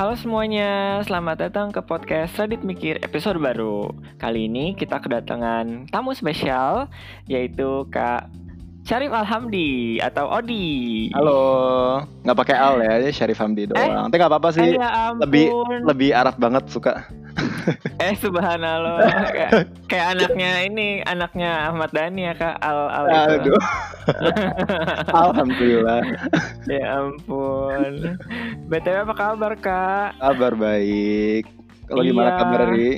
Halo semuanya, selamat datang ke podcast Reddit Mikir episode baru. Kali ini kita kedatangan tamu spesial yaitu Kak Syarif Alhamdi atau Odi. Halo, nggak pakai al ya, Syarif Hamdi doang. Eh? Tapi nggak apa-apa sih, Eh, ya ampun. lebih lebih Arab banget suka. Eh subhanallah kayak, kayak anaknya ini anaknya Ahmad Dhani ya Kak Al Al itu. Aduh. Alhamdulillah, Ya ampun. BTW apa kabar Kak? kabar baik. Kalau gimana Iya. kabar Ri?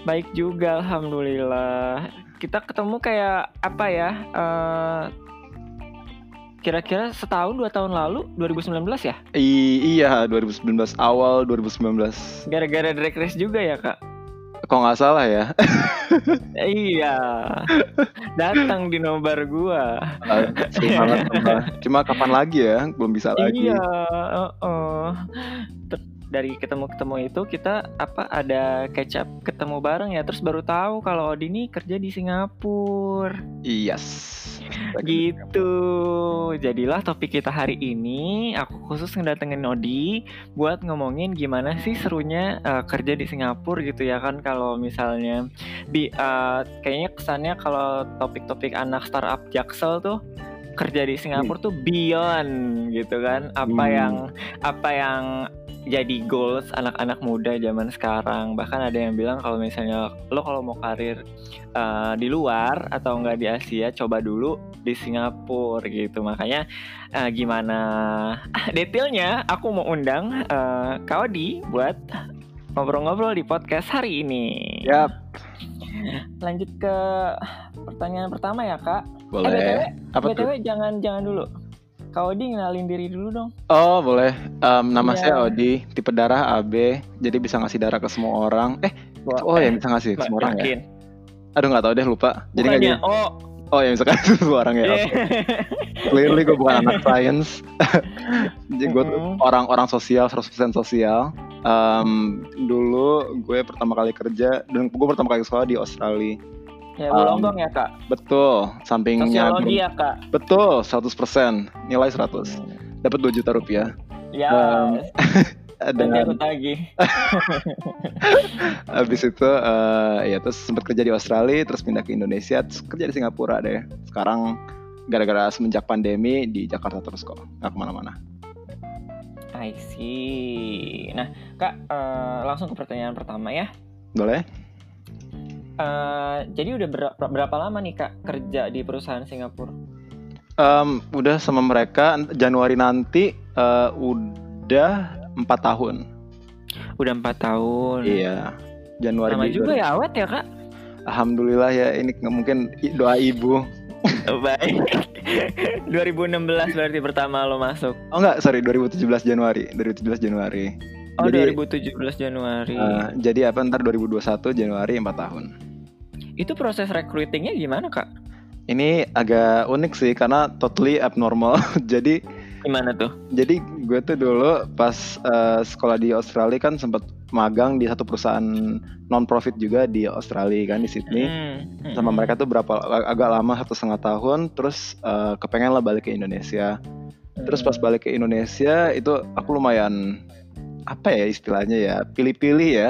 Baik juga alhamdulillah. Kita ketemu kayak apa ya? eh, kira-kira setahun dua tahun lalu 2019 ya? I- iya, 2019 awal 2019. Gara-gara drag race juga ya kak? Kok nggak salah ya? iya. Datang di nobar gua. Sumpah. Cuma kapan lagi ya? Belum bisa lagi. Iya. heeh. Ter- Dari ketemu-ketemu itu kita apa ada catch up ketemu bareng ya terus baru tahu kalau Odi ini kerja di Singapura. Yes. Gitu. Jadilah topik kita hari ini aku khusus ngedatengin Nodi buat ngomongin gimana sih serunya eh, kerja di Singapura gitu ya kan kalau misalnya bi eh, kayaknya kesannya kalau topik-topik anak startup Jaksel tuh kerja di Singapura tuh beyond gitu kan apa Hmm. yang apa yang jadi goals anak-anak muda zaman sekarang. Bahkan ada yang bilang kalau misalnya lo kalau mau karir eh, di luar atau enggak di Asia coba dulu di Singapura gitu. Makanya eh, gimana detailnya aku mau undang eh, Kak Odi buat ngobrol-ngobrol di podcast hari ini. Yap, lanjut ke pertanyaan pertama ya kak. Boleh. eh, Apa BTW, tuh? BTW jangan jangan dulu Kak Odi kenalin diri dulu dong Oh boleh. Em, nama Iya. saya Odi, tipe darah AB, jadi bisa ngasih darah ke semua orang. Eh, oh Eh, ya bisa ngasih ke semua orang ya? Aduh nggak tahu deh lupa. Jadi nggak Bukannya, gini. oh Oh ya bisa kasih semua orang ya. iya. Clearly gue bukan anak science. Jadi gue Mm-mm. orang-orang sosial, 100% sosial. Em, dulu gue pertama kali kerja dan gue pertama kali sekolah di Australia. Ya Um, Bulonggong ya kak Betul, sampingnya sosiologi ya kak betul 100%, nilai 100. Dapat 2 juta rupiah. ya Um, Dan tagih habis itu eh, ya terus sempat kerja di Australia, terus pindah ke Indonesia, terus kerja di Singapura deh. Sekarang gara-gara semenjak pandemi di Jakarta terus kok, nggak ke mana-mana. I see nah kak eh, langsung ke pertanyaan pertama ya Boleh? Eh, jadi udah berapa, berapa lama nih kak kerja di perusahaan Singapura Em, udah sama mereka Januari nanti eh, udah empat tahun. udah empat tahun Iya. Januari. lama juga ya awet ya kak Alhamdulillah ya ini mungkin doa ibu. Baik 2016 berarti pertama lo masuk Oh enggak, sorry 2017 Januari. 2017 Januari. oh Jadi, 2017 Januari eh, jadi apa ntar 2021 Januari 4 tahun. Itu proses recruitingnya gimana kak? Ini agak unik sih karena totally abnormal. jadi gimana tuh? Jadi gue tuh dulu pas eh, sekolah di Australia kan sempat magang di satu perusahaan non profit juga di Australia kan di Sydney. Hmm, hmm, sama mereka tuh berapa agak lama satu setengah tahun. Terus eh, kepengen lah balik ke Indonesia. Terus pas balik ke Indonesia itu aku lumayan apa ya istilahnya ya pilih-pilih ya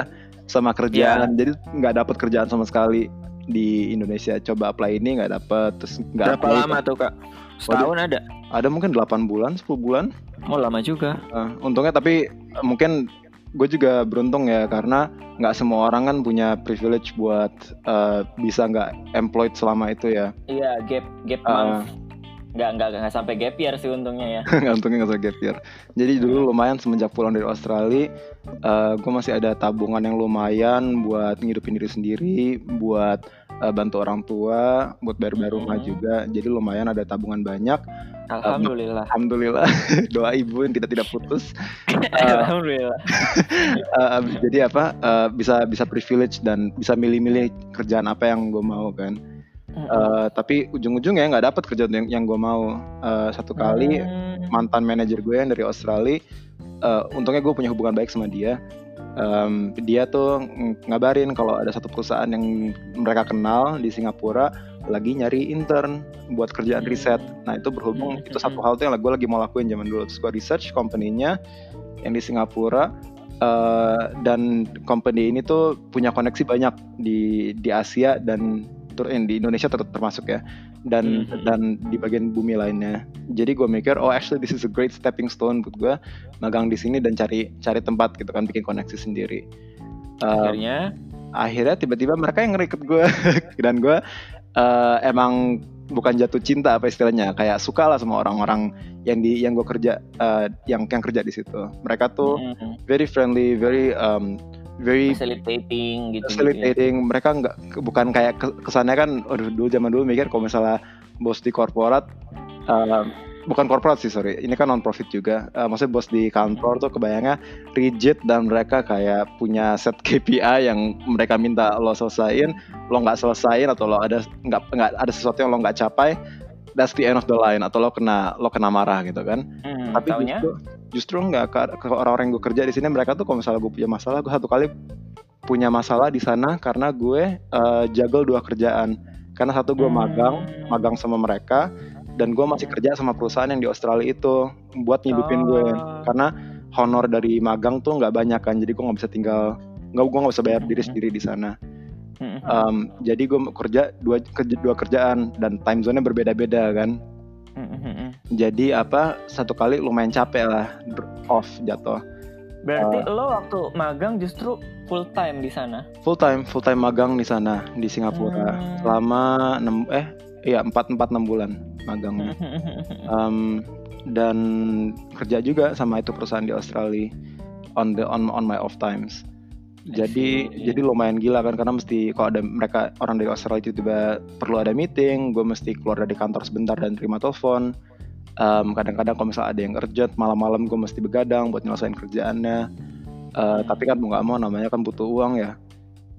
sama kerjaan. Jadi nggak dapat kerjaan sama sekali di Indonesia coba apply ini nggak dapet terus nggak berapa apply. lama tuh kak setahun ada ada mungkin 8 bulan 10 bulan oh lama juga Eh, untungnya tapi eh, mungkin gue juga beruntung ya karena nggak semua orang kan punya privilege buat eh, bisa nggak employed selama itu ya Iya, gap gap Ah. month. Nggak, nggak, nggak sampai gap year sih untungnya ya. untungnya nggak usah gap year. Jadi dulu lumayan semenjak pulang dari Australia, gue masih ada tabungan yang lumayan buat ngidupin diri sendiri, buat eh, bantu orang tua, buat bayar-bayar rumah Hmm. juga. Jadi lumayan ada tabungan banyak. Alhamdulillah. Alhamdulillah doa ibu yang tidak tidak putus. Alhamdulillah. Eh, abis- jadi apa eh, bisa bisa privilege dan bisa milih-milih kerjaan apa yang gue mau kan. Eh, tapi ujung-ujungnya nggak dapet kerjaan yang yang gue mau. Eh, satu kali Hmm. mantan manajer gue yang dari Australia eh, untungnya gue punya hubungan baik sama dia. Em, dia tuh ng- ngabarin kalau ada satu perusahaan yang mereka kenal di Singapura lagi nyari intern buat kerjaan riset. Nah itu berhubung Hmm, itu satu hal tuh yang gue lagi mau lakuin zaman dulu. Terus gue research company-nya yang di Singapura uh, dan company ini tuh punya koneksi banyak di di Asia dan tur di Indonesia ter termasuk ya dan Mhm. dan di bagian bumi lainnya. Jadi gue mikir oh actually this is a great stepping stone buat gue magang di sini dan cari cari tempat gitu kan bikin koneksi sendiri. Um, Akhirnya akhirnya tiba-tiba mereka yang ngerekrut gue dan gue eh, emang bukan jatuh cinta apa istilahnya kayak suka lah sama orang-orang yang di yang gue kerja eh, yang yang kerja di situ mereka tuh mm, very friendly very um, very facilitating gitu, gitu facilitating. Mereka nggak bukan kayak ke- kesannya kan aduh dulu zaman dulu mikir kalau misalnya bos di korporat eh, bukan korporat sih sorry. Ini kan non profit juga. Eh, maksudnya bos di kantor tuh kebayangnya rigid dan mereka kayak punya set KPI yang mereka minta lo selesaiin lo nggak selesaiin atau lo ada nggak nggak ada sesuatu yang lo nggak capai that's the end of the line atau lo kena lo kena marah gitu kan Hmm, tapi taunya justru justru nggak ke, ke orang-orang yang gue kerja di sini mereka tuh kalau misalnya gue punya masalah gue satu kali punya masalah di sana karena gue eh, juggle dua kerjaan karena satu gue Hmm. magang magang sama mereka dan gue masih kerja sama perusahaan yang di Australia itu buat ngidupin gue Oh. karena honor dari magang tuh nggak banyak kan jadi gue nggak bisa tinggal nggak gue nggak bisa bayar diri Mhm. sendiri di sana Um, jadi gue kerja dua kerja dua kerjaan dan time zone-nya berbeda-beda kan? Hmm, hmm, jadi apa satu kali lumayan capek lah off jatuh. Berarti Eh. lo waktu magang justru full time di sana. full time full time magang di sana di Singapura. Hmm. selama enam eh iya empat empat enam bulan magangnya. Um, dan kerja juga sama itu perusahaan di Australia on the on on my off times jadi see. jadi lumayan gila kan karena mesti kalau ada mereka orang dari Australia tiba-tiba perlu ada meeting gue mesti keluar dari kantor sebentar dan terima telepon. Um, kadang-kadang kalau misalnya ada yang urgent malam-malam gue mesti begadang buat nyelesain kerjaannya. Uh, tapi kan mau nggak mau namanya kan butuh uang ya.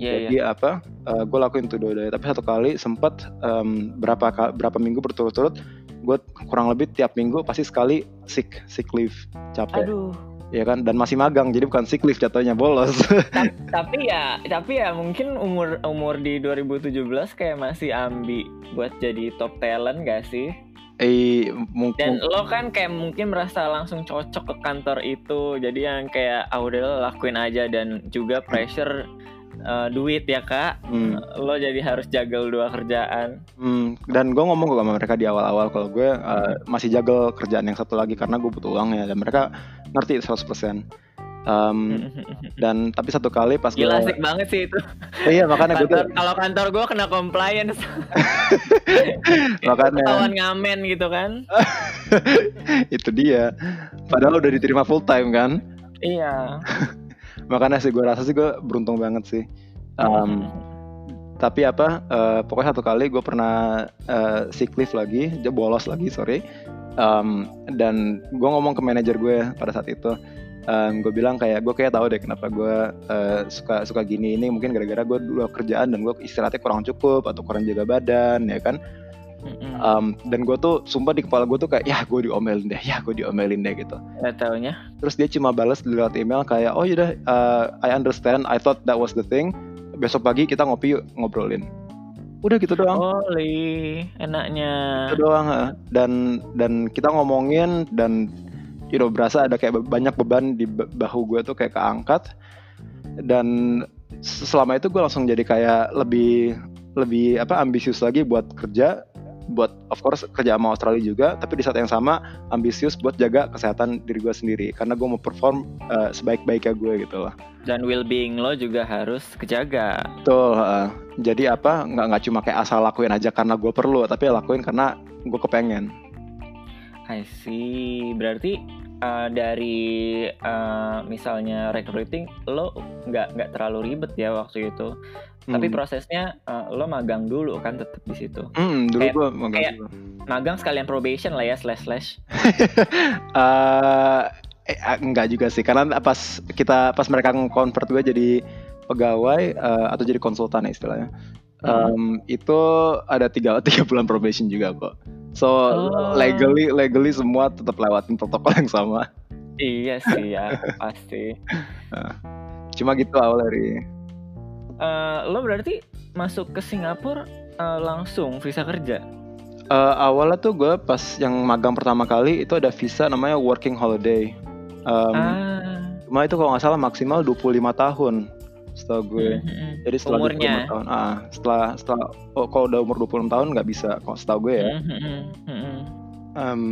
Iya, jadi apa gue lakuin itu dua-duanya tapi satu kali sempat em, berapa berapa minggu berturut-turut gue kurang lebih tiap minggu pasti sekali sick sick leave capek. Aduh. Ya kan dan masih magang jadi bukan leave jatuhnya bolos Ta- tapi ya, tapi ya mungkin umur umur di 2017 kayak masih ambi buat jadi top talent gak sih? eh Dan mungkin lo kan kayak mungkin merasa langsung cocok ke kantor itu, jadi yang kayak ah udah lakuin aja dan juga pressure eh, duit ya kak, hmm, lo jadi harus jagal dua kerjaan. hmm, dan gue ngomong sama mereka di awal-awal kalau gue eh, masih jaga kerjaan yang satu lagi karena gue butuh uang ya dan mereka ngerti 100% Em, dan tapi satu kali pas gue Gila asik banget sih itu. iya makanya gue Kantor, kalau kantor gue kena compliance, makanya ketahuan ngamen gitu kan? itu dia padahal udah diterima full time kan Iya. Makanya sih gue rasa sih gue beruntung banget sih. Um, tapi apa eh, pokoknya satu kali gue pernah eh, sick leave lagi dia bolos lagi sorry. Um, dan gue ngomong ke manajer gue pada saat itu. Gue bilang kayak gue kayak tahu deh kenapa gue eh, suka suka gini ini mungkin gara-gara gue dulu kerjaan dan gue istirahatnya kurang cukup atau kurang jaga badan ya kan Um, dan gue tuh sumpah di kepala gue tuh kayak ya gue diomelin deh ya gue diomelin deh gitu. Gak taunya. terus dia cuma balas di lewat email kayak oh yaudah uh, I understand I thought that was the thing. Besok pagi kita ngopi yuk ngobrolin. Udah gitu doang. Oh, li, enaknya. gitu doang ha. dan dan kita ngomongin dan you know berasa ada kayak banyak beban di ba- bahu gue tuh kayak keangkat. Dan selama itu gue langsung jadi kayak lebih lebih apa ambisius lagi buat kerja buat of course kerja sama Australia juga tapi di saat yang sama ambisius buat jaga kesehatan diri gue sendiri karena gue mau perform uh, sebaik-baiknya gue gitu loh Dan well-being lo juga harus kejaga. Betul. heeh. jadi apa nggak nggak cuma kayak asal lakuin aja karena gue perlu tapi lakuin karena gue kepengen I see. Berarti uh, dari uh, misalnya recruiting lo nggak nggak terlalu ribet ya waktu itu. Tapi Hmm. prosesnya uh, lo magang dulu kan tetap di situ. Hmm, dulu Kayak- gue magang kayak- dulu. Magang sekalian probation lah ya slash slash. Eh, eh, ah, enggak juga sih karena pas kita pas mereka convert gue jadi pegawai eh, atau jadi konsultan ya istilahnya Hmm. Em, itu ada tiga tiga bulan probation juga kok so Oh. legally legally semua tetap lewatin protokol yang sama Iya sih ya pasti. cuma gitu awal dari Eh, lo berarti masuk ke Singapura eh, langsung visa kerja. Eh, awalnya tuh gue pas yang magang pertama kali itu ada visa namanya working holiday Em, ah. Cuma itu kalau nggak salah maksimal 25 tahun setahu gue. Mhm. Jadi setelah Umurnya. 25 tahun, ah setelah setelah oh, kalau udah umur 26 tahun nggak bisa kalau setahu gue ya. Mhm, mhm. Em,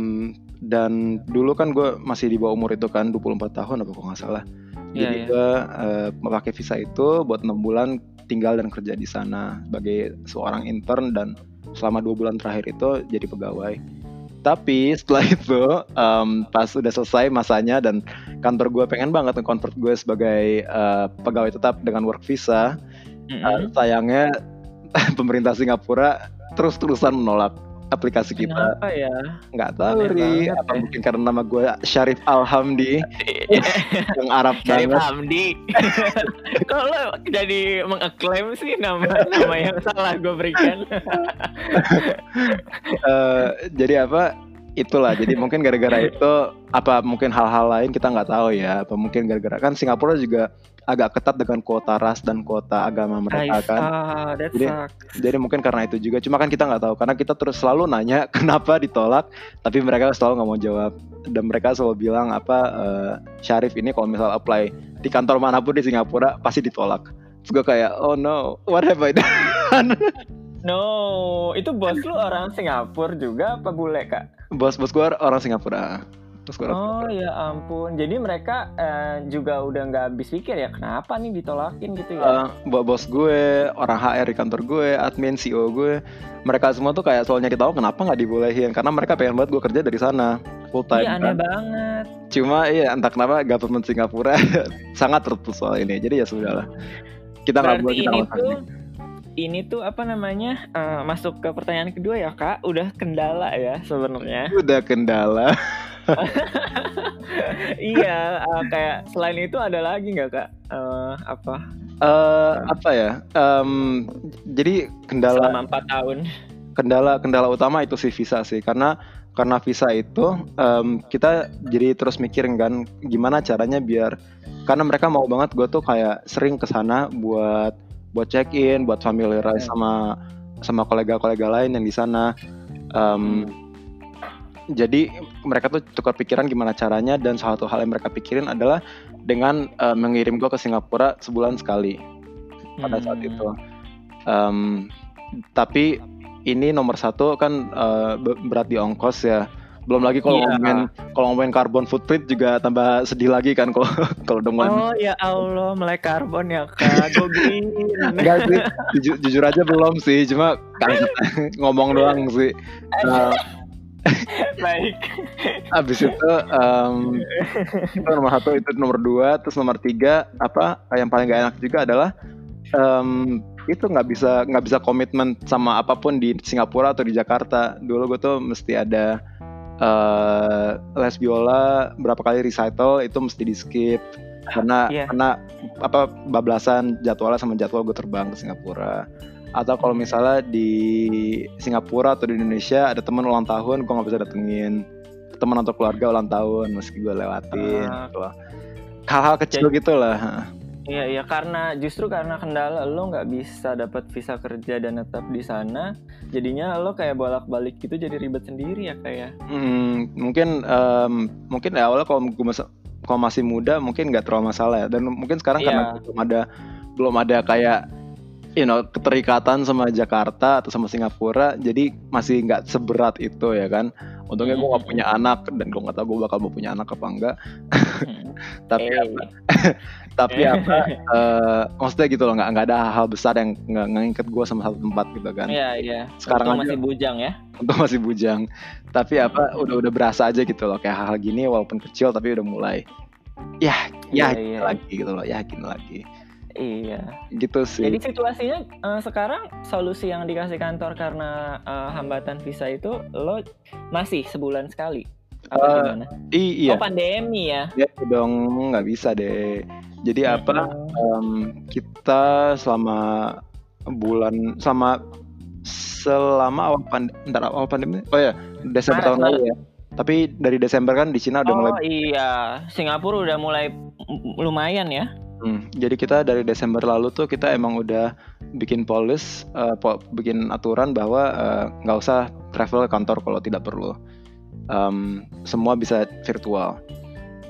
dan dulu kan gue masih di bawah umur itu kan 24 tahun apa kalau nggak salah. Iya, Jadi iya. gue eh, memakai visa itu buat enam bulan tinggal dan kerja di sana sebagai seorang intern dan selama dua bulan terakhir itu jadi pegawai. Tapi setelah itu em, pas udah selesai masanya dan kantor gue pengen banget nge-convert gue sebagai eh, pegawai tetap dengan work visa. Mhm. Eh, sayangnya pemerintah Singapura terus-terusan menolak aplikasi kita. Kenapa ya? Nggak tahu Aneh ri, apa ya. mungkin karena nama gue Syarif Alhamdi yang Arab Syarif banget. Hamdi. Kok lo jadi mengeklaim sih nama nama yang salah gue berikan? Eh, jadi apa? Itulah. Jadi mungkin gara-gara itu apa mungkin hal-hal lain kita nggak tahu ya. Apa mungkin gara-gara kan Singapura juga agak ketat dengan kuota ras dan kuota agama mereka I- kan. ah, Jadi- sucks. Jadi mungkin karena itu juga. Cuma kan kita nggak tahu karena kita terus selalu nanya kenapa ditolak, tapi mereka selalu nggak mau jawab. Dan mereka selalu bilang apa eh, Syarif ini kalau misal apply di kantor mana pun di Singapura pasti ditolak. Gue kayak oh no, what have I done? No, itu bos lu orang Singapura juga apa bule kak? Bos-bos gue orang Singapura. Terus gue Oh ya ampun, jadi mereka eh, juga udah nggak habis pikir ya kenapa nih ditolakin gitu ya? Eh, buat bos gue, orang HR di kantor gue, admin CEO gue, mereka semua tuh kayak selalu nyari tahu kenapa nggak dibolehin karena mereka pengen banget gue kerja dari sana full time. Iya aneh kan. banget. Cuma iya entah kenapa government Singapura sangat tertutup soal ini. Jadi ya sudahlah. Kita nggak boleh kita ini tuh usah. ini tuh apa namanya eh, masuk ke pertanyaan kedua ya kak? Udah kendala ya sebenarnya. udah kendala. iya, eh, kayak selain itu ada lagi nggak kak? Eh, apa? Eh apa ya? Em, jadi kendala Selama empat tahun. kendala kendala utama itu sih visa sih karena karena visa itu em, kita jadi terus mikirin kan gimana caranya biar karena mereka mau banget gue tuh kayak sering ke sana buat buat check in buat familiarize sama sama kolega-kolega lain yang di sana Em, jadi mereka tuh tukar pikiran gimana caranya dan salah satu hal yang mereka pikirin adalah dengan eh, mengirim gue ke Singapura sebulan sekali pada saat Hmm. itu. Em, tapi ini nomor satu kan be- berat di ongkos ya. Belum lagi kalau Iya. ngomongin kalau ngomongin carbon footprint juga tambah sedih lagi kan kalau kalau mulai Oh ya Allah, mulai karbon ya kak. Gue gini. enggak sih jujur, jujur aja belum sih cuma kan ngomong doang sih. Nah, Baik. Abis itu em, itu nomor satu itu nomor dua terus nomor tiga apa yang paling gak enak juga adalah em, itu nggak bisa nggak bisa komitmen sama apa pun di Singapura atau di Jakarta dulu gue tuh mesti ada eh, les biola berapa kali recital itu mesti di skip karena Iya. karena apa bablasan jadwalnya sama jadwal gue terbang ke Singapura atau kalau misalnya di Singapura atau di Indonesia ada teman ulang tahun gue nggak bisa datengin teman atau keluarga ulang tahun meski gue lewatin Ah. gitu hal-hal kecil gitu lah Iya iya karena justru karena kendala lo nggak bisa dapat visa kerja dan tetap di sana, jadinya lo kayak bolak-balik gitu jadi ribet sendiri ya kayak. Hmm, mungkin em, mungkin ya awalnya kalau gue masa- kalau masih muda mungkin nggak terlalu masalah ya dan mungkin sekarang karena Iya. belum ada belum ada kayak you know keterikatan sama Jakarta atau sama Singapura jadi masih nggak seberat itu ya kan? Untungnya gue nggak Hmm. punya anak dan gue nggak tahu gue bakal mau punya anak apa enggak. Tapi Eh, apa? Tapi apa eh, maksudnya gitu loh nggak nggak ada hal besar yang nggak ngikat gue sama satu tempat gitu kan. Iya iya. Sekarang aja- masih bujang ya. untuk masih bujang. Tapi apa udah udah berasa aja gitu loh kayak hal-hal gini walaupun kecil tapi udah mulai ya ya Iya, gini iya. lagi gitu loh yakin lagi Iya. gitu sih Jadi situasinya eh, sekarang solusi yang dikasih kantor karena eh, hambatan visa itu lo masih sebulan sekali. Apa Eh, gimana? Iya Oh pandemi ya. ya dong nggak bisa deh jadi apa Oh. em, kita selama bulan selama selama awal pandemi awal pandemi oh ya Desember tahun lalu ya tapi dari Desember kan di Cina udah mulai Oh iya, Singapura udah mulai lumayan ya. Hmm, jadi kita dari Desember lalu tuh kita emang udah bikin polis, eh, po- bikin aturan bahwa eh, nggak usah travel ke kantor kalau tidak perlu. Em, semua bisa virtual.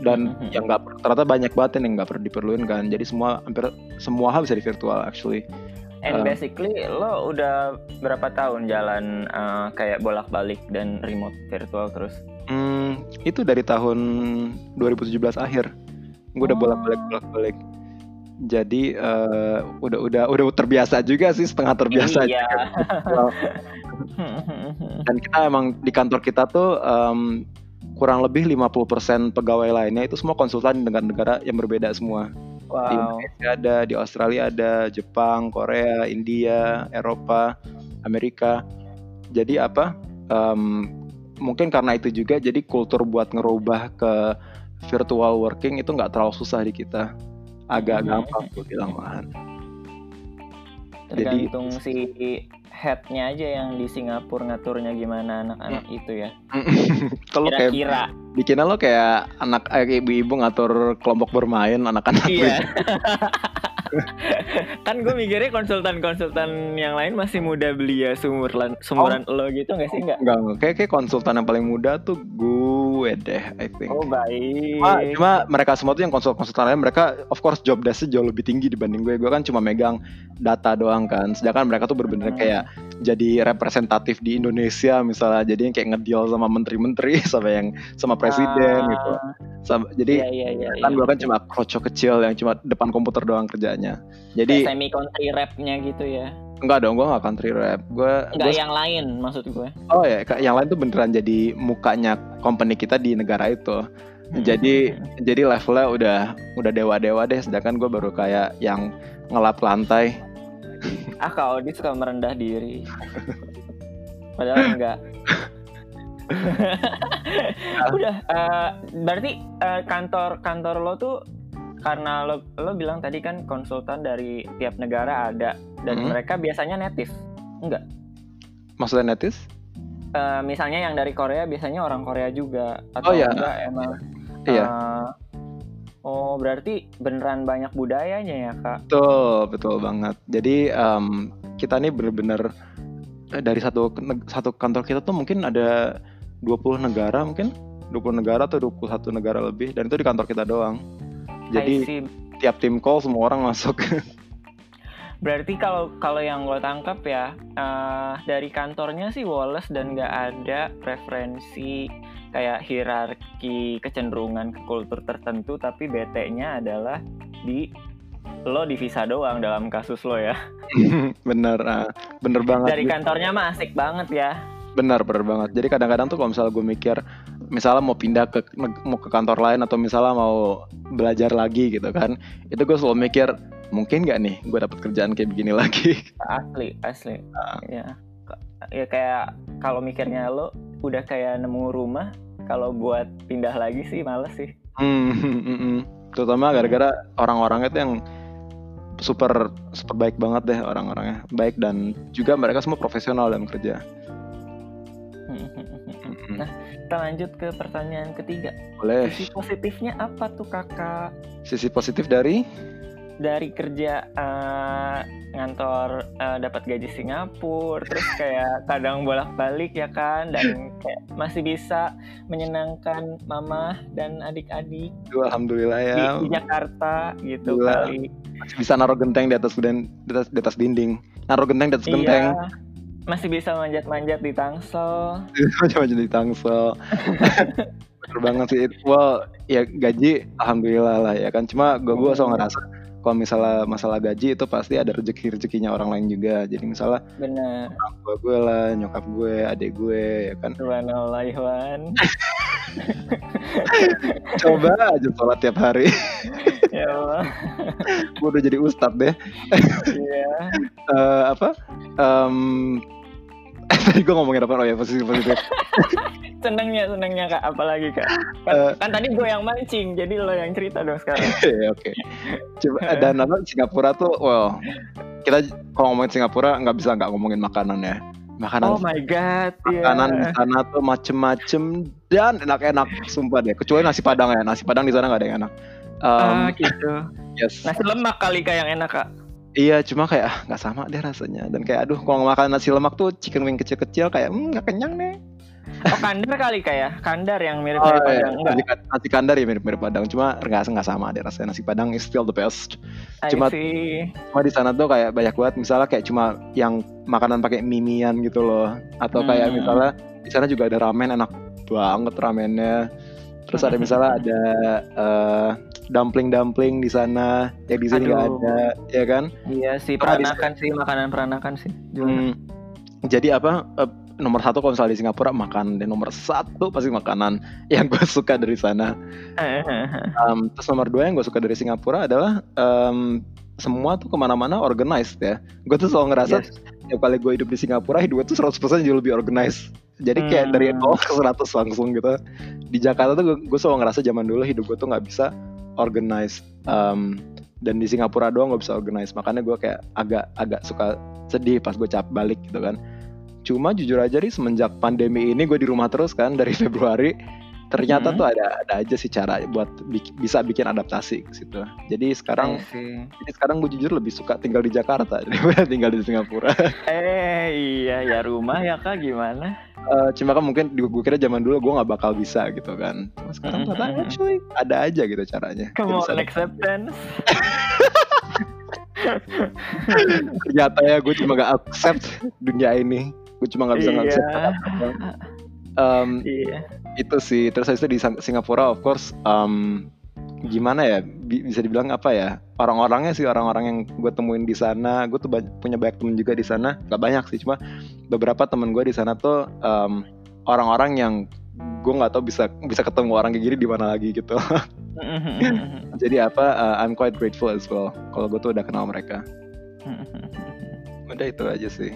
dan Mhm. yang nggak ternyata banyak banget yang nggak perlu diperluin kan jadi semua hampir semua hal bisa di virtual actually And Um, basically lo udah berapa tahun jalan uh, kayak bolak-balik dan remote virtual terus? Hmm, itu dari tahun 2017 akhir. Gue udah Oh. bolak-balik bolak-balik. Jadi eh, udah udah udah terbiasa juga sih setengah terbiasa. Iya. juga. Dan kita emang di kantor kita tuh em, kurang lebih 50% pegawai lainnya itu semua konsultan di negara-negara yang berbeda semua. Di wow. Indonesia ada, di Australia ada, Jepang, Korea, India, Eropa, Amerika. Jadi apa? em, mungkin karena itu juga jadi kultur buat ngerubah ke virtual working itu nggak terlalu susah di kita. Agak Mhm. gampang gue bilang malahan. Jadi- Tergantung si headnya aja yang di Singapura ngaturnya gimana anak-anak itu ya. Kalau kayak Kira-kira. bikinnya lo kayak anak eh, ibu-ibu ngatur kelompok bermain anak-anak Iya. kan gue mikirnya konsultan-konsultan yang lain masih muda belia sumuran sumuran lo gitu nggak sih nggak? Enggak, enggak. Kayak, kayak konsultan yang paling muda tuh gue deh, I think. Oh baik. Cuma, cuma mereka semua tuh yang konsul-konsultan lain, mereka of course job desk jauh lebih tinggi dibanding gue. Gue kan cuma megang data doang kan. Sedangkan mereka tuh bener-bener Hmm. kayak jadi representatif di Indonesia misalnya. Jadi yang kayak ngedeal sama menteri-menteri sama yang sama presiden Ah, gitu. Sama, jadi Iya iya iya. kan iya. gue kan cuma kroco kecil yang cuma depan komputer doang kerjanya. Jadi Kayak semi country rapnya gitu ya. enggak dong, gue gak country rap. Gue Enggak yang lain maksud gue. Oh ya, yang lain tuh beneran jadi mukanya company kita di negara itu. Jadi jadi levelnya udah udah dewa-dewa deh, sedangkan gue baru kayak yang ngelap lantai. ah kau dia suka merendah diri. Padahal enggak. Udah, eh, berarti eh, kantor kantor lo tuh karena lo lo bilang tadi kan konsultan dari tiap negara ada dan Hmm. mereka biasanya native. Enggak. Maksudnya netis? Eh, misalnya yang dari Korea biasanya orang Korea juga atau Oh, iya. enggak emang Iya. Oh, berarti beneran banyak budayanya ya, Kak? Betul, betul banget. Jadi em, kita nih bener-bener dari satu satu kantor kita tuh mungkin ada 20 negara mungkin 20 negara atau 21 negara lebih dan itu di kantor kita doang. Jadi tiap tim call semua orang masuk. Berarti kalau kalau yang gue tangkap ya eh, dari kantornya sih Wallace dan nggak ada preferensi kayak hierarki kecenderungan ke kultur tertentu, tapi BT-nya adalah di lo di visa doang dalam kasus lo ya. bener, ah, bener banget. Dari kantornya mah asik banget ya. Benar, benar banget. Jadi kadang-kadang tuh kalau misalnya gue mikir, misalnya mau pindah ke mau ke kantor lain atau misalnya mau belajar lagi gitu kan, itu gue selalu mikir mungkin nggak nih gue dapat kerjaan kayak begini lagi. Asli, asli. Ah. Ya. Ya kayak kalau mikirnya lo udah kayak nemu rumah, kalau buat pindah lagi sih males sih. Hmm, hmm, hmm, hmm. Terutama gara-gara orang-orangnya tuh yang super super baik banget deh orang-orangnya, baik dan juga mereka semua profesional dalam kerja. Nah, kita lanjut ke pertanyaan ketiga. Boleh. Sisi positifnya apa tuh kakak Sisi positif dari dari kerja eh, ngantor eh, dapat gaji Singapura, terus kayak kadang bolak-balik ya kan, dan kayak masih bisa menyenangkan mama dan adik-adik alhamdulillah di, ya di Jakarta gitu kali. masih bisa naruh genteng di atas di atas, di atas dinding. Naruh genteng di atas genteng. Masih bisa manjat-manjat di Tangsel. Coba jadi tangsel. Bener banget sih. Well, ya gaji alhamdulillah lah ya kan. Cuma gue gue selalu ngerasa kalau misalnya masalah gaji itu pasti ada rezeki rezekinya orang lain juga. Jadi misalnya Bener. orang tua gue lah, nyokap gue, adik gue ya kan. Subhanallah Iwan. Coba aja sholat tiap hari. Ya Allah. gue udah jadi ustadz deh. Iya. Eh, apa? Em, tadi gue ngomongin apa? Oh ya positif positif. Senangnya, senangnya kak. Apalagi kak. Kan, Eh. kan tadi gue yang mancing, jadi lo yang cerita dong sekarang. Ya, Oke. Coba dan apa Singapura tuh, well, kita kalau ngomongin Singapura nggak bisa nggak ngomongin makanan ya. Makanan Oh my god. Iya. makanan di sana tuh macem-macem dan enak-enak sumpah deh. Kecuali nasi padang ya. Nasi padang di sana nggak ada yang enak. Um, Ah gitu. yes. Nasi lemak kali kak yang enak kak. Iya, cuma kayak ah nggak sama deh rasanya. Dan kayak aduh kalau makan nasi lemak tuh chicken wing kecil-kecil kayak hmm nggak kenyang nih. Oh Kandar kali kayak Kandar yang mirip Oh, mirip iya. Padang enggak? Nasi, nasi kandar ya mirip-mirip Padang, cuma nggak nggak sama deh rasanya. Nasi Padang is still the best. I Cuma- see. Cuma di sana tuh kayak banyak banget misalnya kayak cuma yang makanan pakai mimian gitu loh. Atau kayak Hmm. misalnya di sana juga ada ramen enak banget ramennya. Terus ada misalnya ada eh, dumpling-dumpling di sana yang di sini nggak ada, ya kan? Iya sih peranakan sih makanan peranakan sih. Hmm. Jadi apa? eh, nomor satu kalau misalnya di Singapura makan dan nomor satu pasti makanan yang gue suka dari sana. Um, terus nomor dua yang gue suka dari Singapura adalah um, semua tuh ke mana-mana organized ya. Gue tuh selalu ngerasa Yes. tiap kali gue hidup di Singapura hidup gue tuh 100% jauh lebih organized. Jadi kayak Hmm. dari 0 ke 100 langsung gitu. Di Jakarta tuh gue, gue selalu ngerasa zaman dulu hidup gue tuh nggak bisa organized. Um, dan di Singapura doang gak bisa organized. Makanya gue kayak agak agak suka sedih pas gue cap balik gitu kan. Cuma jujur aja nih semenjak pandemi ini gue di rumah terus kan dari Februari. Ternyata Hmm. tuh ada ada aja sih cara buat bik- bisa bikin adaptasi ke situ. Jadi sekarang jadi sekarang gue jujur lebih suka tinggal di Jakarta daripada tinggal di Singapura. Eh iya ya rumah ya kak gimana? Eh, cuma kan mungkin gue kira zaman dulu gue nggak bakal bisa gitu kan. Cuma sekarang Mhm. ternyata actually ada aja gitu caranya. Come on acceptance. ternyata ya gue cuma gak accept dunia ini. Gue cuma gak bisa Iya. accept. Um, Iya. Itu sih. Terus habis itu di Singapura of course um, gimana ya bi- bisa dibilang apa ya orang-orangnya sih orang-orang yang gue temuin di sana. Gue tuh punya banyak temen juga di sana. Gak banyak sih cuma beberapa temen gue di sana tuh um, orang-orang yang gue nggak tahu bisa bisa ketemu orang kayak gini di mana lagi gitu. Jadi apa uh, I'm quite grateful as well kalau gue tuh udah kenal mereka. Udah itu aja sih.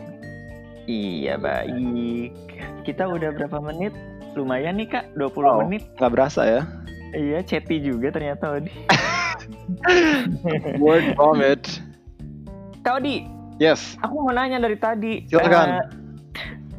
Iya baik. Kita udah berapa menit? Lumayan nih kak, 20 Wow. menit. nggak berasa ya Iya, chatty juga ternyata Odi. word vomit Kak Odi, yes aku mau nanya dari tadi. Silakan. Eh,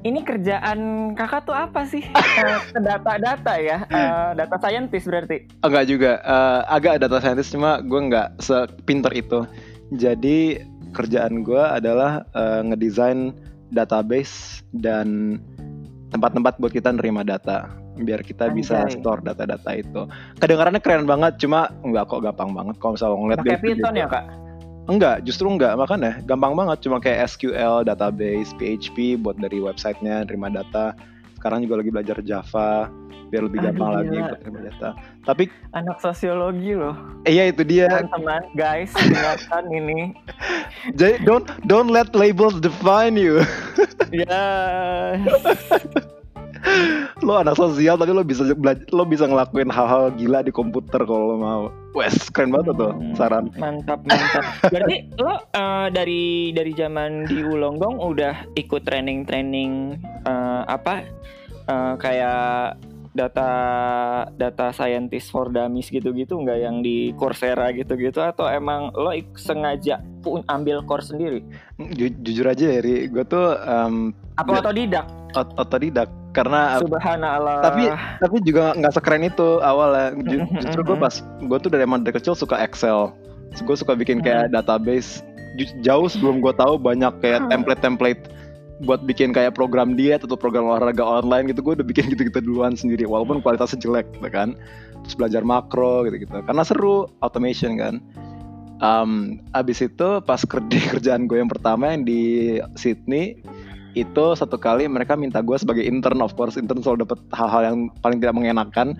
ini kerjaan kakak tuh apa sih? Eh, data-data ya, Eh, data scientist berarti. Enggak juga, eh, agak data scientist cuma gue nggak sepinter itu. Jadi kerjaan gue adalah eh, ngedesain database dan tempat-tempat buat kita nerima data biar kita bisa Anjay. store data-data itu. Kedengarannya keren banget, cuma nggak kok gampang banget kalau misalnya ngeliat Pakai Python gitu. ya kak? Enggak, justru enggak. Makanya gampang banget. Cuma kayak SQL, database, PHP buat dari websitenya nerima data. Sekarang juga lagi belajar Java biar lebih Aduh, gampang lagi gila. buat data. Tapi Anak sosiologi loh. eh, iya itu dia. Teman-teman, guys, dengarkan ini. Jadi don't don't let labels define you. Ya, lo anak sosial tapi lo bisa lo bisa ngelakuin hal-hal gila di komputer kalau lo mau. Wes, keren banget tuh Hmm. saran. mantap mantap. Berarti lo eh, dari dari zaman di Wulonggong udah ikut training-training eh, apa eh, kayak data data scientist for dummies gitu-gitu nggak yang di Coursera gitu-gitu atau emang lo ik- sengaja pun ambil course sendiri? Ju- jujur aja ya, gue tuh um, Apa otodidak? ot- otodidak karena Subhanallah. tapi tapi juga nggak sekeren itu awalnya. Ju- justru gue pas gue tuh dari emang dari kecil suka Excel. Gue suka bikin kayak database. Ju- jauh sebelum gue tahu banyak kayak Hmm. template-template buat bikin kayak program diet atau program olahraga online gitu. Gue udah bikin gitu-gitu duluan sendiri walaupun kualitasnya jelek gitu kan. Terus belajar makro gitu-gitu. Karena seru automation kan. Um, abis itu pas kerja kerjaan gue yang pertama yang di Sydney itu satu kali mereka minta gue sebagai intern of course intern selalu dapet hal-hal yang paling tidak mengenakan.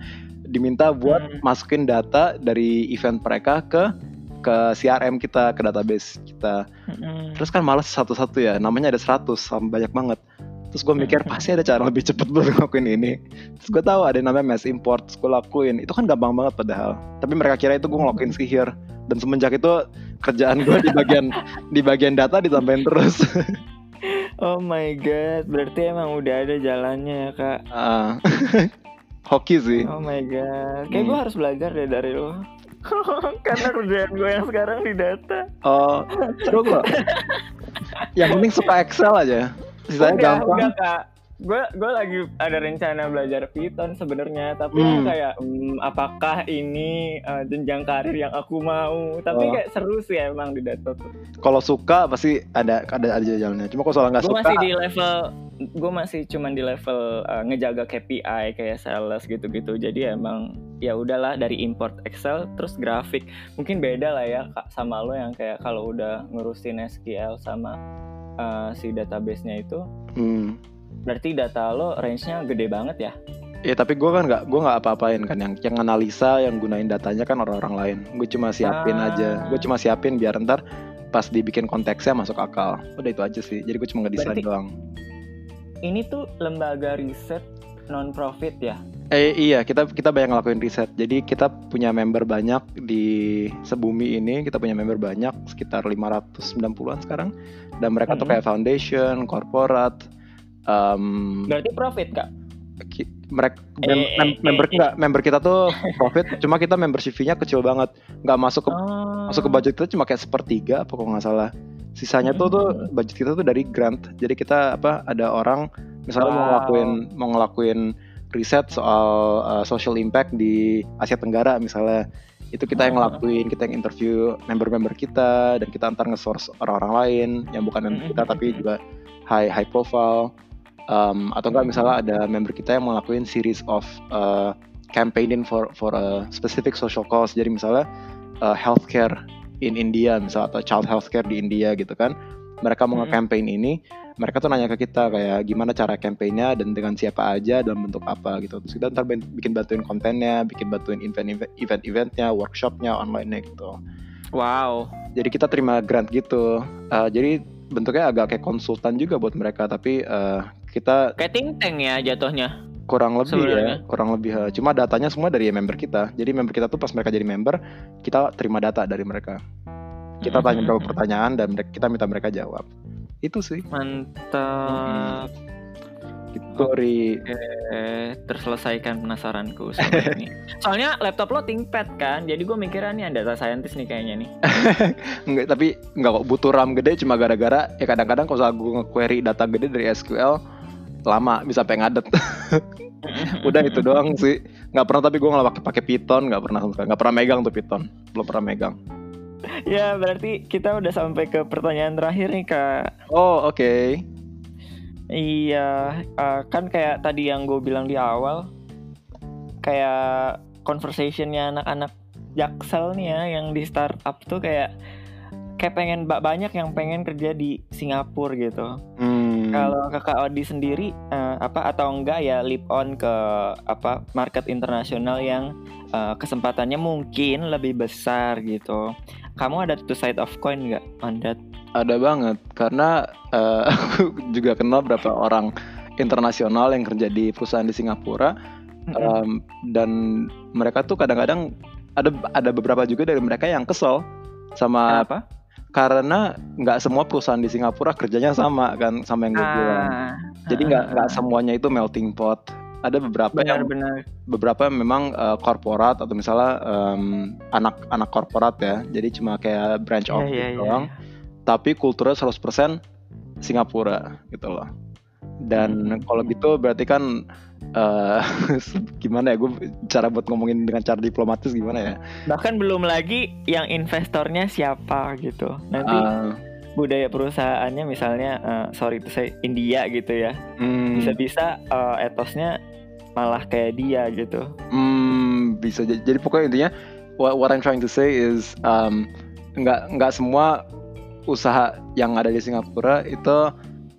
Diminta buat Hmm. masukin data dari event mereka ke ke CRM kita ke database kita. Mm-mm. terus kan males satu-satu ya namanya ada 100 sama banyak banget. Terus gue mikir pasti ada cara lebih cepet buat ngelakuin ini. Terus gue tahu ada yang namanya mass import terus gue lakuin. Itu kan gampang banget padahal. Tapi mereka kira itu gue ngelakuin sihir. Dan semenjak itu kerjaan gue di bagian di bagian data ditambahin terus Oh my god, berarti emang udah ada jalannya ya kak. Ah, hoki sih Oh my god, kayak gue Hmm. harus belajar deh dari lo. Karena kerjaan gue yang sekarang di data. oh seru kok yang penting suka Excel aja sisanya udah, gampang udah kak. Gue gue lagi ada rencana belajar Python sebenarnya tapi hmm. kayak hmm, apakah ini uh, jenjang karir yang aku mau? Tapi oh. kayak seru sih emang di data tuh kalau suka pasti ada ada ada jalannya cuma kalau soal nggak suka masih di level gue masih cuman di level uh, ngejaga KPI kayak sales gitu-gitu. Jadi emang ya udahlah dari import Excel terus grafik. Mungkin beda lah ya kak sama lo yang kayak kalau udah ngurusin SQL sama uh, si database-nya itu. Hmm Berarti data lo range-nya gede banget ya? Ya tapi gue kan nggak gue nggak apa-apain kan yang yang analisa yang gunain datanya kan orang-orang lain. Gue cuma siapin ah. aja. Gue cuma siapin biar ntar pas dibikin konteksnya masuk akal. Udah itu aja sih. Jadi gue cuma ngedesain doang. Ini tuh lembaga riset non profit ya? Eh iya kita kita banyak ngelakuin riset. Jadi kita punya member banyak di sebumi ini. Kita punya member banyak sekitar 590-an sekarang. Dan mereka -hmm. tuh kayak foundation, corporate, Um, Berarti profit kak? mereka eh, mem eh, member eh, kita member kita tuh profit cuma kita membership fee-nya kecil banget nggak masuk ke oh. masuk ke budget kita cuma kayak sepertiga apa nggak salah sisanya tuh tuh hmm. budget kita tuh dari grant jadi kita apa ada orang misalnya wow. mau ngelakuin mau ngelakuin riset soal uh, social impact di Asia Tenggara misalnya itu kita yang hmm. ngelakuin kita yang interview member-member kita dan kita antar nge-source orang-orang lain yang bukan member kita tapi juga high high profile um, atau enggak misalnya ada member kita yang ngelakuin series of uh, campaigning for for a specific social cause. Jadi misalnya uh, healthcare in India misalnya atau child healthcare di India gitu kan. Mereka mau nge-campaign ini mereka tuh nanya ke kita kayak gimana cara campaignnya dan dengan siapa aja dalam bentuk apa? Gitu. Terus kita ntar bikin bantuin kontennya bikin bantuin event event eventnya workshopnya online gitu. Wow. Jadi kita terima grant gitu. Uh, jadi bentuknya agak kayak konsultan juga buat mereka tapi uh, kita kayak think tank ya jatuhnya. kurang lebih ya, Sebenarnya. ya kurang lebih uh, cuma datanya semua dari member kita. Jadi member kita tuh pas mereka jadi member kita terima data dari mereka. Kita tanya beberapa mm-hmm. pertanyaan dan kita minta mereka jawab. Itu sih. Mantap. Hmm. Gitu Ri terselesaikan penasaranku ini. Soalnya laptop lo ThinkPad kan jadi gue mikirnya nih ada data scientist nih kayaknya nih. Enggak tapi enggak kok butuh RAM gede cuma gara-gara ya kadang-kadang kalau gue nge-query data gede dari SQL lama bisa pengen ngadet. Udah itu doang sih. Nggak pernah tapi gue nggak pakai pakai Python nggak pernah. Nggak pernah megang tuh Python belum pernah megang. Ya berarti kita udah sampai ke pertanyaan terakhir nih kak. Oh oke. Okay. Iya, uh, kan kayak tadi yang gue bilang di awal, kayak conversationnya anak-anak jaksel nih ya, yang di startup tuh kayak kayak pengen banyak yang pengen kerja di Singapura gitu. Hmm. Kalau kakak Odi sendiri uh, apa atau enggak ya lip on ke apa market internasional yang uh, kesempatannya mungkin lebih besar gitu. Kamu ada two side of coin nggak on that? Ada banget karena uh, aku juga kenal beberapa orang internasional yang kerja di perusahaan di Singapura mm-hmm. um, dan mereka tuh kadang-kadang ada ada beberapa juga dari mereka yang kesel sama apa? Karena nggak semua perusahaan di Singapura kerjanya sama kan sama yang gue ah, bilang. Jadi nggak ah, nggak semuanya itu melting pot ada beberapa benar, yang benar. beberapa memang uh, korporat atau misalnya um, anak anak korporat ya jadi cuma kayak branch iya, office yeah, yeah, doang yeah tapi kulturnya 100% Singapura gitu loh. Dan hmm. kalau gitu berarti kan uh, gimana ya gue cara buat ngomongin dengan cara diplomatis gimana ya? Bahkan belum lagi yang investornya siapa gitu. Nanti uh, budaya perusahaannya misalnya uh, sorry itu saya India gitu ya. Hmm. Bisa-bisa uh, etosnya malah kayak dia gitu. Hmm, bisa jadi, jadi pokoknya intinya what, what I'm trying to say is um, nggak nggak semua usaha yang ada di Singapura itu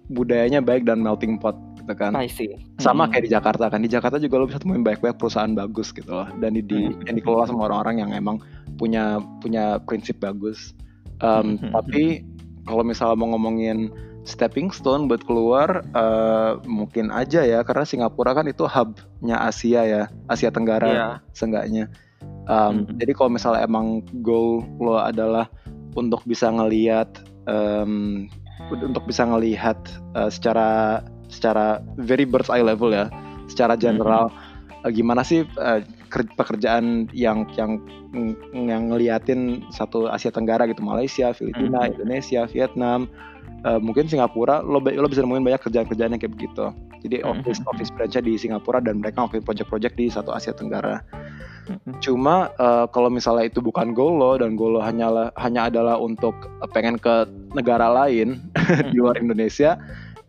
budayanya baik dan melting pot gitu kan. I see. Sama hmm. kayak di Jakarta kan. Di Jakarta juga lo bisa temuin banyak-banyak perusahaan bagus gitu loh dan di, di hmm. yang dikelola sama orang-orang yang emang punya punya prinsip bagus. Um, hmm. Tapi kalau misalnya mau ngomongin stepping stone buat keluar uh, mungkin aja ya karena Singapura kan itu hubnya Asia ya Asia Tenggara yeah. seenggaknya um, hmm. jadi kalau misalnya emang goal lo adalah untuk bisa ngelihat um, untuk bisa ngelihat uh, secara secara very bird's eye level ya, secara general mm-hmm. uh, gimana sih uh, pekerjaan yang yang yang ngeliatin satu Asia Tenggara gitu Malaysia, Filipina, mm-hmm. Indonesia, Vietnam uh, mungkin Singapura lo lo bisa nemuin banyak kerjaan-kerjaan yang kayak begitu. Jadi office mhm. office branch di Singapura dan mereka ngelakuin project-project di satu Asia Tenggara. Mhm. Cuma uh, kalau misalnya itu bukan goal lo dan goal lo hanyalah hanya adalah untuk pengen ke negara lain di luar Indonesia,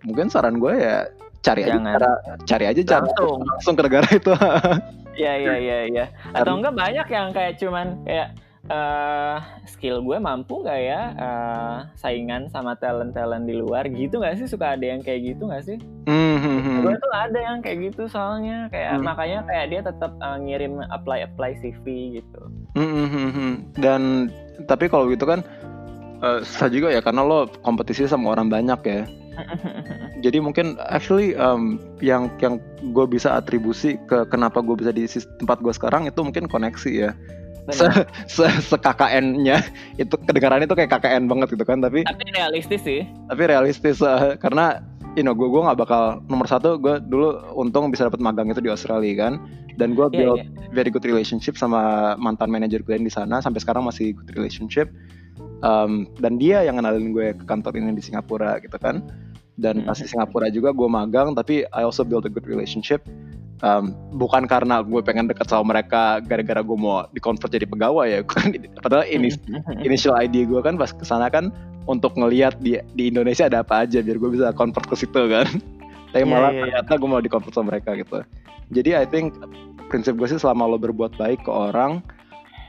mungkin saran gue ya cari aja Jangan. cara cari aja cara Langsung. langsung ke negara itu. Iya iya iya iya. Atau enggak banyak yang kayak cuman kayak eh skill gue mampu nggak ya eh, saingan sama talent talent di luar gitu nggak sih suka ada yang kayak gitu nggak sih? Hmm, hmm, hmm. Gue tuh ada yang kayak gitu soalnya kayak Hmm. makanya kayak dia tetap eh, ngirim apply apply CV gitu. Hmm, hmm, hmm, hmm. Dan tapi kalau gitu kan eh, susah juga ya karena lo kompetisi sama orang banyak ya. Jadi mungkin actually um, yang yang gue bisa atribusi ke kenapa gue bisa di tempat gue sekarang itu mungkin koneksi ya. Se, se, se KKN-nya itu kedengarannya itu kayak KKN banget gitu kan tapi Tapi realistis sih. tapi realistis eh, karena you know gue gue nggak bakal nomor satu gue dulu untung bisa dapat magang itu di Australia kan dan gue Iya build iya. very good relationship sama mantan manajer gue yang di sana sampai sekarang masih good relationship Um, dan dia yang kenalin gue ke kantor ini di Singapura gitu kan dan pas di Mhm. Singapura juga gue magang tapi I also build a good relationship Um, bukan karena gue pengen dekat sama mereka gara-gara gue mau di-convert jadi pegawai ya kan padahal ini initial ID gue kan pas ke sana kan untuk ngelihat di di Indonesia ada apa aja biar gue bisa convert ke situ kan tapi Iya, malah iya, iya. ternyata gue mau di convert sama mereka gitu jadi I think prinsip gue sih selama lo berbuat baik ke orang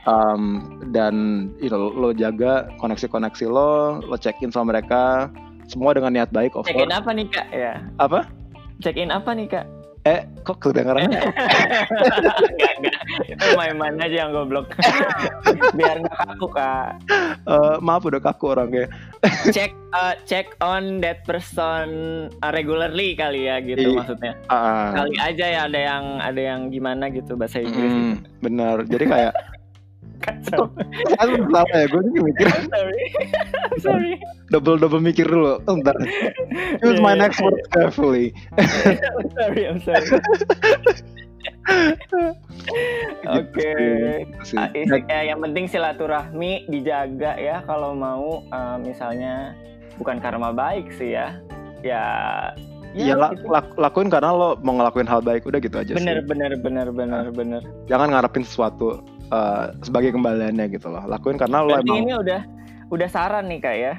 um, dan you know, lo jaga koneksi-koneksi lo lo check in sama mereka semua dengan niat baik of Check in course apa nih kak? Ya. apa Check in apa nih kak? Eh kok kedengarannya enggak enggak. Itu main-main aja yang goblok. Biar nggak kaku kak. Eh, maaf udah kaku orangnya check uh, check on that person uh, regularly kali ya gitu Iya. maksudnya Ah, kali aja ya ada yang ada yang gimana gitu bahasa Inggris mm, benar jadi kayak Kacau. kan salah ya gue juga mikir. Sorry. Sorry. Double double mikir dulu Oh, bentar. Choose Iya, my iya. next word carefully. I'm sorry I'm sorry. Oke. Gitu sih. Ah, ya, yang penting silaturahmi dijaga ya kalau mau uh, misalnya bukan karma baik sih ya. Ya ya la- gitu. lak- lakuin karena lo mau ngelakuin hal baik udah gitu aja bener sih bener bener bener bener. Jangan ngarepin sesuatu uh, sebagai kembaliannya gitu loh lakuin karena lo berarti emang ini udah udah saran nih kak ya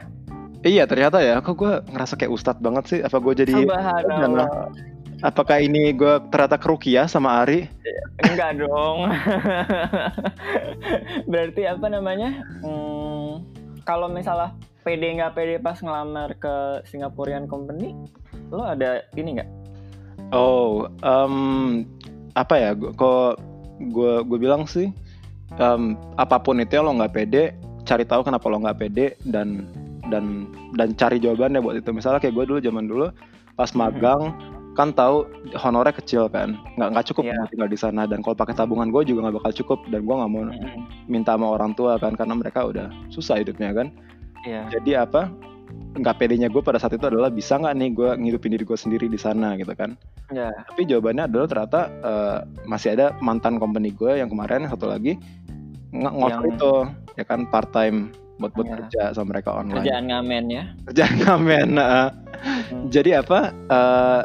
iya ternyata ya kok gue ngerasa kayak ustadz banget sih apa gue jadi Subhanallah. apakah ini gue ternyata kerukiah sama Ari Enggak dong. Berarti apa namanya? Hmm, kalau misalnya PD nggak PD pas ngelamar ke Singaporean company, lo ada ini nggak? oh um, apa ya kok gue gue bilang sih um, apa pun itu ya lo nggak pede cari tahu kenapa lo nggak pede dan dan dan cari jawabannya buat itu. Misalnya kayak gue dulu zaman dulu pas Mhm. magang kan tahu honornya kecil kan. Nggak nggak cukup buat tinggal di sana. Dan kalau pakai tabungan gue juga nggak bakal cukup. Dan gue nggak mau minta sama orang tua kan karena mereka udah susah hidupnya kan. Iya. jadi apa nggak pedenya gue pada saat itu adalah bisa nggak nih gue ngidupin diri gue sendiri di sana gitu kan. Ya. tapi jawabannya adalah ternyata eh, masih ada mantan company gue yang kemarin satu lagi ng- Yang- itu ya kan part time buat buat Ya. kerja sama mereka online Kerjaan ngamen ya. kerjaan ngamen nah. Hmm. jadi apa eh,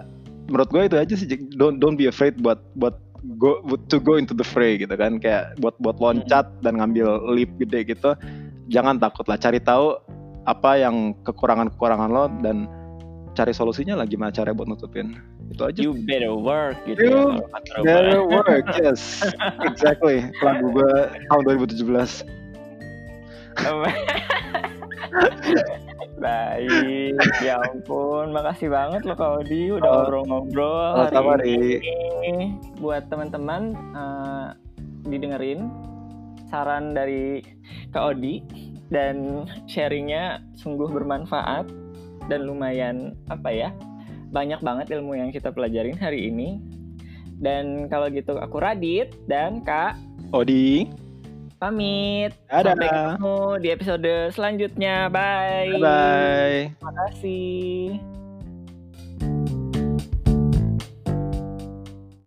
menurut gue itu aja sih don't don't be afraid buat buat go to go into the fray gitu kan kayak buat buat loncat dan ngambil leap gede gitu jangan takut lah cari tahu apa yang kekurangan kekurangan lo dan cari solusinya lah gimana cara buat nutupin itu aja You better work gitu. You ya. Better work, yes, exactly. Lagu gue tahun 2017. Baik, ya ampun, makasih banget lo Kak Odi udah Oh. ngobrol-ngobrol Sama-sama, hari Ri. ini. Buat teman-teman eh, didengerin saran dari Kak Odi dan sharingnya sungguh bermanfaat dan lumayan apa ya banyak banget ilmu yang kita pelajarin hari ini. Dan kalau gitu aku Radit dan Kak Odi, pamit. Dadah. Sampai ketemu di episode selanjutnya. Bye. bye bye. Terima kasih.